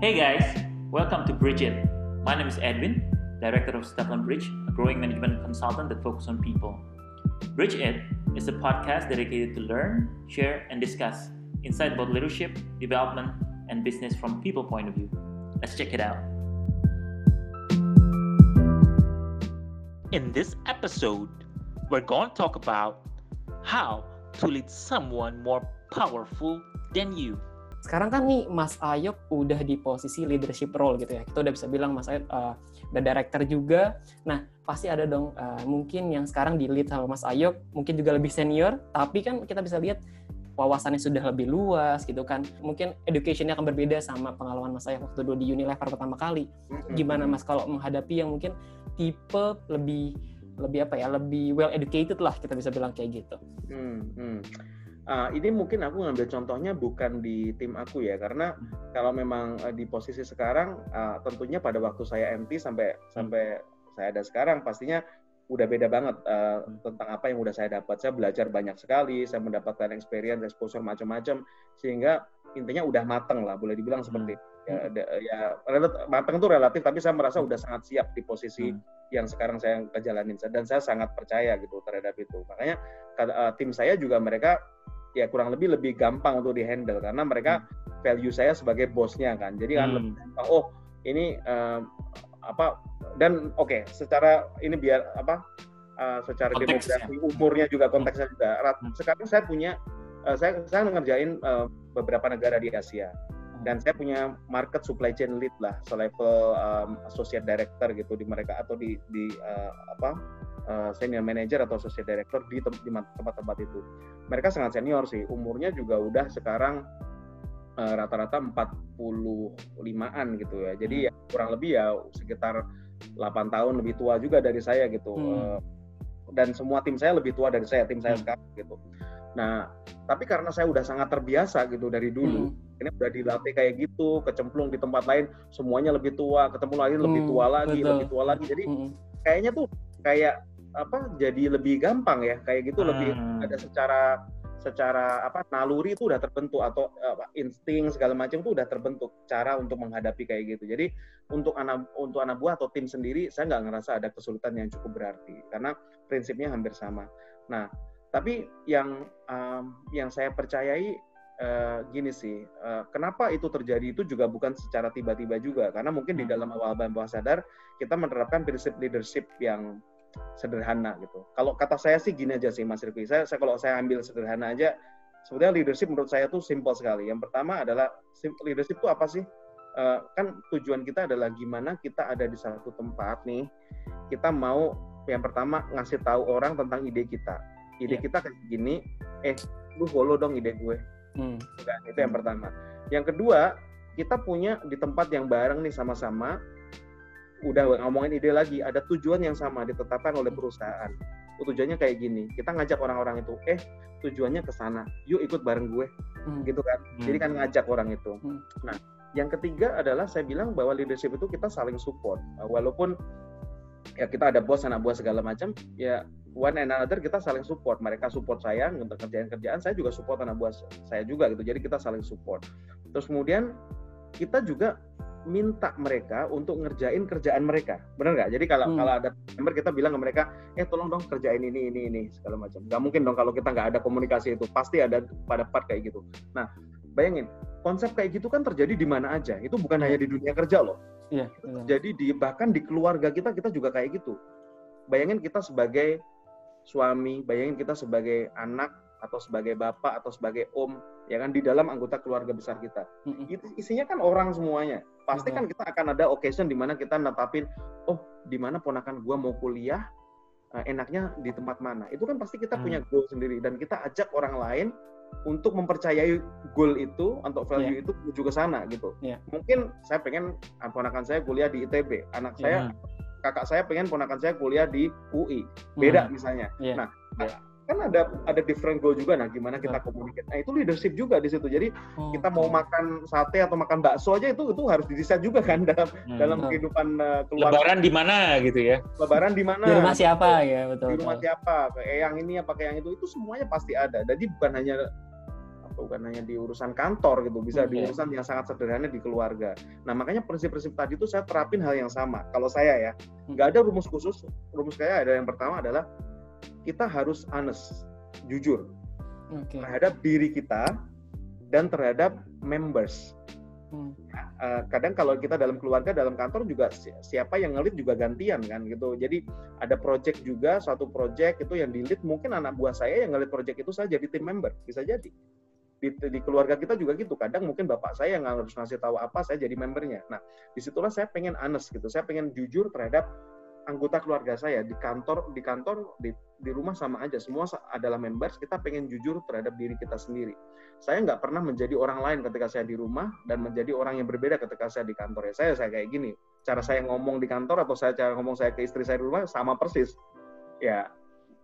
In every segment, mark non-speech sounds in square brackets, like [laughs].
Hey guys, welcome to Bridge It. My name is Edwin, Director of Stefan Bridge, a growing management consultant that focuses on people. Bridge It is a podcast dedicated to learn, share, and discuss insight about leadership, development, and business from people point of view. Let's check it out. In this episode, we're going to talk about how to lead someone more powerful than you. Sekarang kan nih Mas Ayok udah di posisi leadership role gitu ya. Kita udah bisa bilang Mas Ayok uh, udah director juga. Nah, pasti ada dong uh, mungkin yang sekarang di lead sama Mas Ayok mungkin juga lebih senior, tapi kan kita bisa lihat wawasannya sudah lebih luas gitu kan. Mungkin educationnya akan berbeda sama pengalaman Mas Ayok waktu dulu di Unilever pertama kali. Gimana Mas kalau menghadapi yang mungkin tipe lebih lebih apa ya lebih well educated lah kita bisa bilang kayak gitu. Hmm, hmm uh, ini mungkin aku ngambil contohnya bukan di tim aku ya karena kalau memang uh, di posisi sekarang uh, tentunya pada waktu saya MT sampai sampai saya ada sekarang pastinya udah beda banget uh, tentang apa yang udah saya dapat. Saya belajar banyak sekali, saya mendapatkan experience, exposure macam-macam sehingga intinya udah mateng lah, boleh dibilang seperti hmm. ya, ya mateng itu relatif, tapi saya merasa udah sangat siap di posisi hmm. yang sekarang saya kejalanin dan saya sangat percaya gitu terhadap itu. Makanya uh, tim saya juga mereka ya kurang lebih lebih gampang untuk dihandle karena mereka hmm. value saya sebagai bosnya kan jadi kan lebih gampang oh ini uh, apa dan oke okay, secara ini biar apa uh, secara konteksnya. demografi umurnya juga konteksnya juga hmm. sekarang saya punya uh, saya saya ngerjain uh, beberapa negara di Asia hmm. dan saya punya market supply chain lead lah selevel um, associate director gitu di mereka atau di di uh, apa uh, senior manager atau associate director di tempat-tempat itu. Mereka sangat senior sih, umurnya juga udah sekarang uh, rata-rata 45-an gitu ya. Jadi hmm. ya kurang lebih ya sekitar 8 tahun lebih tua juga dari saya gitu. Hmm. Uh, dan semua tim saya lebih tua dari saya, tim saya hmm. sekarang gitu. Nah, tapi karena saya udah sangat terbiasa gitu dari dulu, hmm. ini udah dilatih kayak gitu, kecemplung di tempat lain, semuanya lebih tua, ketemu lagi lebih tua lagi, betul. lebih tua lagi. Jadi hmm. kayaknya tuh kayak apa jadi lebih gampang ya kayak gitu hmm. lebih ada secara secara apa naluri itu udah terbentuk atau apa, insting segala macam itu udah terbentuk cara untuk menghadapi kayak gitu jadi untuk anak untuk anak buah atau tim sendiri saya nggak ngerasa ada kesulitan yang cukup berarti karena prinsipnya hampir sama nah tapi yang um, yang saya percayai uh, gini sih uh, kenapa itu terjadi itu juga bukan secara tiba-tiba juga karena mungkin di hmm. dalam awal bawah sadar kita menerapkan prinsip leadership yang sederhana gitu. Kalau kata saya sih gini aja sih Mas Rifki. Saya, saya kalau saya ambil sederhana aja, sebenarnya leadership menurut saya tuh simpel sekali. Yang pertama adalah leadership itu apa sih? Uh, kan tujuan kita adalah gimana kita ada di satu tempat nih, kita mau yang pertama ngasih tahu orang tentang ide kita. Ide yeah. kita kayak gini, eh lu follow dong ide gue. Hmm. Nah, itu yang pertama. Yang kedua, kita punya di tempat yang bareng nih sama-sama udah ngomongin ide lagi, ada tujuan yang sama ditetapkan oleh perusahaan. Tujuannya kayak gini, kita ngajak orang-orang itu, eh tujuannya ke sana, yuk ikut bareng gue, hmm. gitu kan. Hmm. Jadi kan ngajak orang itu. Hmm. Nah, yang ketiga adalah saya bilang bahwa leadership itu kita saling support, walaupun ya kita ada bos, anak buah segala macam, ya one and another kita saling support. Mereka support saya untuk kerjaan-kerjaan, saya juga support anak buah saya juga gitu. Jadi kita saling support. Terus kemudian kita juga minta mereka untuk ngerjain kerjaan mereka, benar nggak? Jadi kalau hmm. kalau ada member kita bilang ke mereka, eh tolong dong kerjain ini ini ini segala macam. Gak mungkin dong kalau kita nggak ada komunikasi itu, pasti ada pada part kayak gitu. Nah, bayangin konsep kayak gitu kan terjadi di mana aja. Itu bukan hanya di dunia kerja loh. Iya. Jadi di bahkan di keluarga kita kita juga kayak gitu. Bayangin kita sebagai suami, bayangin kita sebagai anak atau sebagai bapak atau sebagai om ya kan di dalam anggota keluarga besar kita. Itu isinya kan orang semuanya. Pasti kan kita akan ada occasion di mana kita netapin oh di mana ponakan gua mau kuliah eh, enaknya di tempat mana. Itu kan pasti kita hmm. punya goal sendiri dan kita ajak orang lain untuk mempercayai goal itu untuk value yeah. itu menuju ke sana gitu. Yeah. Mungkin saya pengen ah, ponakan saya kuliah di ITB, anak saya yeah. kakak saya pengen ponakan saya kuliah di UI. Beda hmm. misalnya. Yeah. Nah, yeah kan ada ada different goal juga. Nah gimana kita komunikasi nah itu leadership juga di situ. Jadi oh, kita mau makan sate atau makan bakso aja itu itu harus didesain juga kan [laughs] dalam hmm. dalam kehidupan uh, keluarga. Lebaran di mana gitu ya? Lebaran di mana? Di rumah siapa? Ya betul di rumah siapa? Kayak yang ini apa kayak yang itu itu semuanya pasti ada. Jadi bukan hanya bukan hanya di urusan kantor gitu, bisa di Iya. urusan yang sangat sederhana di keluarga. Nah makanya prinsip-prinsip tadi itu saya terapin hal yang sama. Kalau saya ya, nggak ada rumus khusus. Rumus saya ada yang pertama adalah kita harus honest, jujur Oke. terhadap diri kita dan terhadap members. Hmm. Eh, kadang kalau kita dalam keluarga, dalam kantor juga si- siapa yang ngelit juga gantian kan gitu. Jadi ada project juga, suatu project itu yang di lead mungkin anak buah saya yang ngelit project itu saya jadi tim member, bisa jadi. Di, di keluarga kita juga gitu. Kadang mungkin bapak saya yang harus ngasih tahu apa, saya jadi membernya. Nah, di situlah saya pengen honest gitu. Saya pengen jujur terhadap anggota keluarga saya di kantor, di kantor, di, di rumah sama aja. Semua adalah members. Kita pengen jujur terhadap diri kita sendiri. Saya nggak pernah menjadi orang lain ketika saya di rumah dan menjadi orang yang berbeda ketika saya di kantor. Ya saya saya kayak gini. Cara saya ngomong di kantor atau saya cara ngomong saya ke istri saya di rumah sama persis. Ya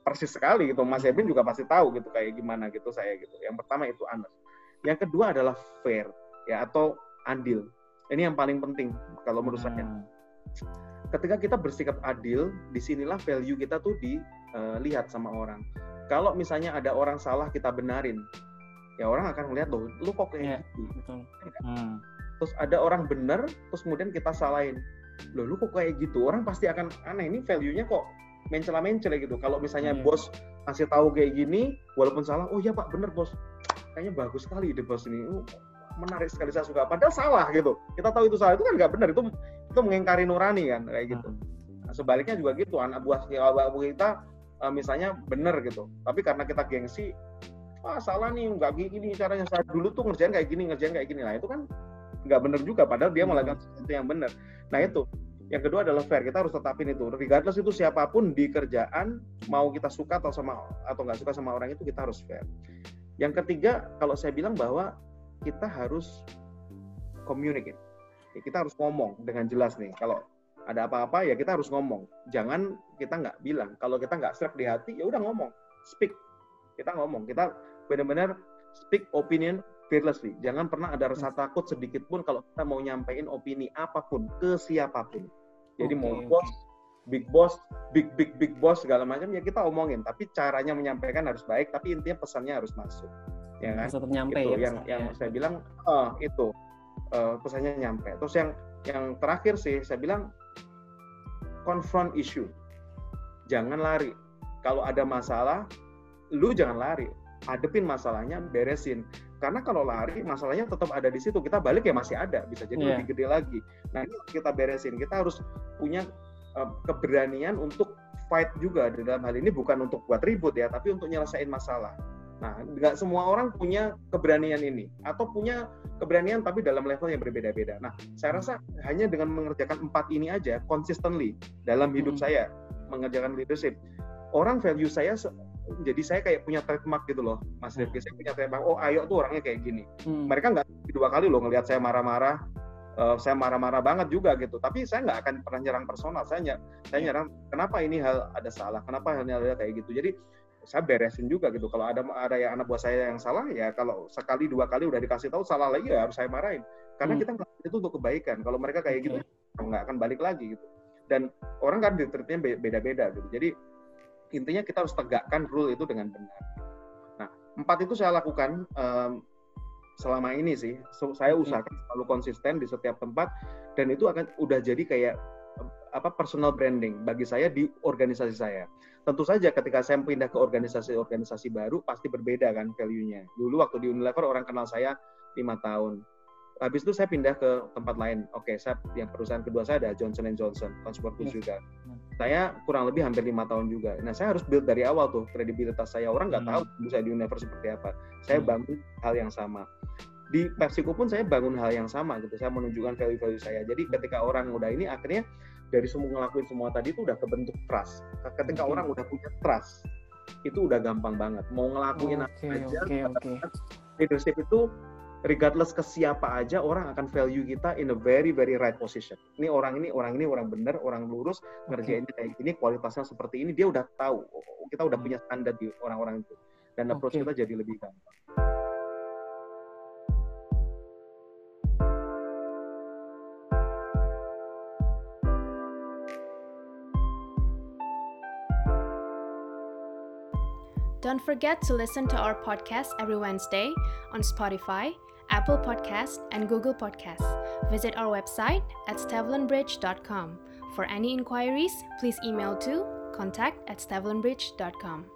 persis sekali gitu. Mas Ebin juga pasti tahu gitu kayak gimana gitu saya gitu. Yang pertama itu honest. Yang kedua adalah fair ya atau adil ini yang paling penting kalau menurut saya. Hmm. Ketika kita bersikap adil, di sinilah value kita tuh dilihat sama orang. Kalau misalnya ada orang salah kita benarin, ya orang akan melihat loh, lu kok Iya. kayak gitu. Betul. Hmm. Terus ada orang benar, terus kemudian kita salahin, loh lu kok kayak gitu. Orang pasti akan aneh ini value-nya kok mencela-mencela gitu. Kalau misalnya Iya. bos kasih tahu kayak gini, walaupun salah, oh iya pak bener bos, kayaknya bagus sekali ide bos ini. Uh, menarik sekali saya suka. Padahal salah gitu. Kita tahu itu salah. Itu kan nggak benar. Itu itu mengingkari nurani kan kayak gitu. Nah, sebaliknya juga gitu. Anak buah anak buah kita eh, misalnya benar gitu. Tapi karena kita gengsi wah salah nih nggak gini caranya. Saya dulu tuh ngerjain kayak gini ngerjain kayak gini. Lah itu kan nggak benar juga. Padahal dia Hmm. melakukan sesuatu yang benar. Nah itu. Yang kedua adalah fair. Kita harus tetapin itu. Regardless itu siapa pun di kerjaan mau kita suka atau sama atau nggak suka sama orang itu kita harus fair. Yang ketiga kalau saya bilang bahwa kita harus communicate. Ya, kita harus ngomong dengan jelas nih. Kalau ada apa-apa ya kita harus ngomong. Jangan kita nggak bilang. Kalau kita nggak serak di hati ya udah ngomong. Speak. Kita ngomong. Kita benar-benar speak opinion fearlessly. Jangan pernah ada rasa takut sedikit pun kalau kita mau nyampein opini apa pun ke siapa pun. Jadi Oke, mau bos big boss big big big boss segala macam ya kita omongin. Tapi caranya menyampaikan harus baik tapi intinya pesannya harus masuk ya kan? Harus tetap nyampe itu ya. yang pesannya. yang saya bilang oh, itu eh, pesannya nyampe. Terus yang yang terakhir sih saya bilang confront issue. Jangan lari. Kalau ada masalah lu jangan lari. Hadepin masalahnya beresin. Karena kalau lari masalahnya tetap ada di situ. Kita balik ya masih ada. Bisa jadi Iya. lebih gede lagi. Nah ini kita beresin. Kita harus punya eh, keberanian untuk fight juga di dalam hal ini. Bukan untuk buat ribut ya tapi untuk nyelesain masalah Nah, nggak semua orang punya keberanian ini atau punya keberanian tapi dalam level yang berbeda-beda. Nah, saya rasa hanya dengan mengerjakan empat ini aja consistently dalam hidup Hmm. saya mengerjakan leadership, orang value saya jadi saya kayak punya trademark gitu loh, Mas Hmm. Rifki. Saya punya trademark. Oh, Ayo tuh orangnya kayak gini. Hmm. Mereka nggak dua kali loh ngelihat saya marah-marah. Eh, saya marah-marah banget juga gitu. Tapi saya nggak akan pernah nyerang personal. Saya ny- saya nyerang kenapa ini hal ada salah, kenapa halnya ada kayak gitu. Jadi saya beresin juga gitu. Kalau ada ada yang anak buah saya yang salah, ya kalau sekali dua kali udah dikasih tahu salah lagi ya harus saya marahin. Karena Hmm. kita itu untuk kebaikan. Kalau mereka kayak gitu nggak akan balik lagi gitu. Dan orang kan be- beda-beda gitu. Jadi intinya kita harus tegakkan rule itu dengan benar. Nah, empat itu saya lakukan em, selama ini sih. So, saya usahakan selalu konsisten di setiap tempat dan itu akan udah jadi kayak apa personal branding bagi saya di organisasi saya. Tentu saja ketika saya pindah ke organisasi-organisasi baru pasti berbeda kan value-nya. Dulu waktu di Unilever orang kenal saya lima tahun. Habis itu saya pindah ke tempat lain. Oke, saya yang perusahaan kedua saya ada Johnson Johnson, Consumer Goods juga. Saya kurang lebih hampir lima tahun juga. Nah, saya harus build dari awal tuh kredibilitas saya. Orang nggak Hmm. tahu saya di Unilever seperti apa. Saya Hmm. bangun hal yang sama. Di PepsiCo pun saya bangun hal yang sama gitu. Saya menunjukkan value-value saya. Jadi ketika orang udah ini akhirnya dari semua ngelakuin semua tadi itu udah kebentuk trust. Ketika Oke. orang udah punya trust, itu udah gampang banget. Mau ngelakuin apa Oke, aja, oke, oke. leadership itu regardless ke siapa aja orang akan value kita in a very very right position. Ini orang ini orang ini orang benar, orang lurus, ngerjainnya kayak gini, kualitasnya seperti ini, dia udah tahu. Kita udah punya standar di orang-orang itu. Dan approach Oke. kita jadi lebih gampang. Don't forget to listen to our podcast every Wednesday on Spotify, Apple Podcast, and Google Podcasts. Visit our website at stevlenbridge.com. For any inquiries, please email to contact at stevlenbridge.com.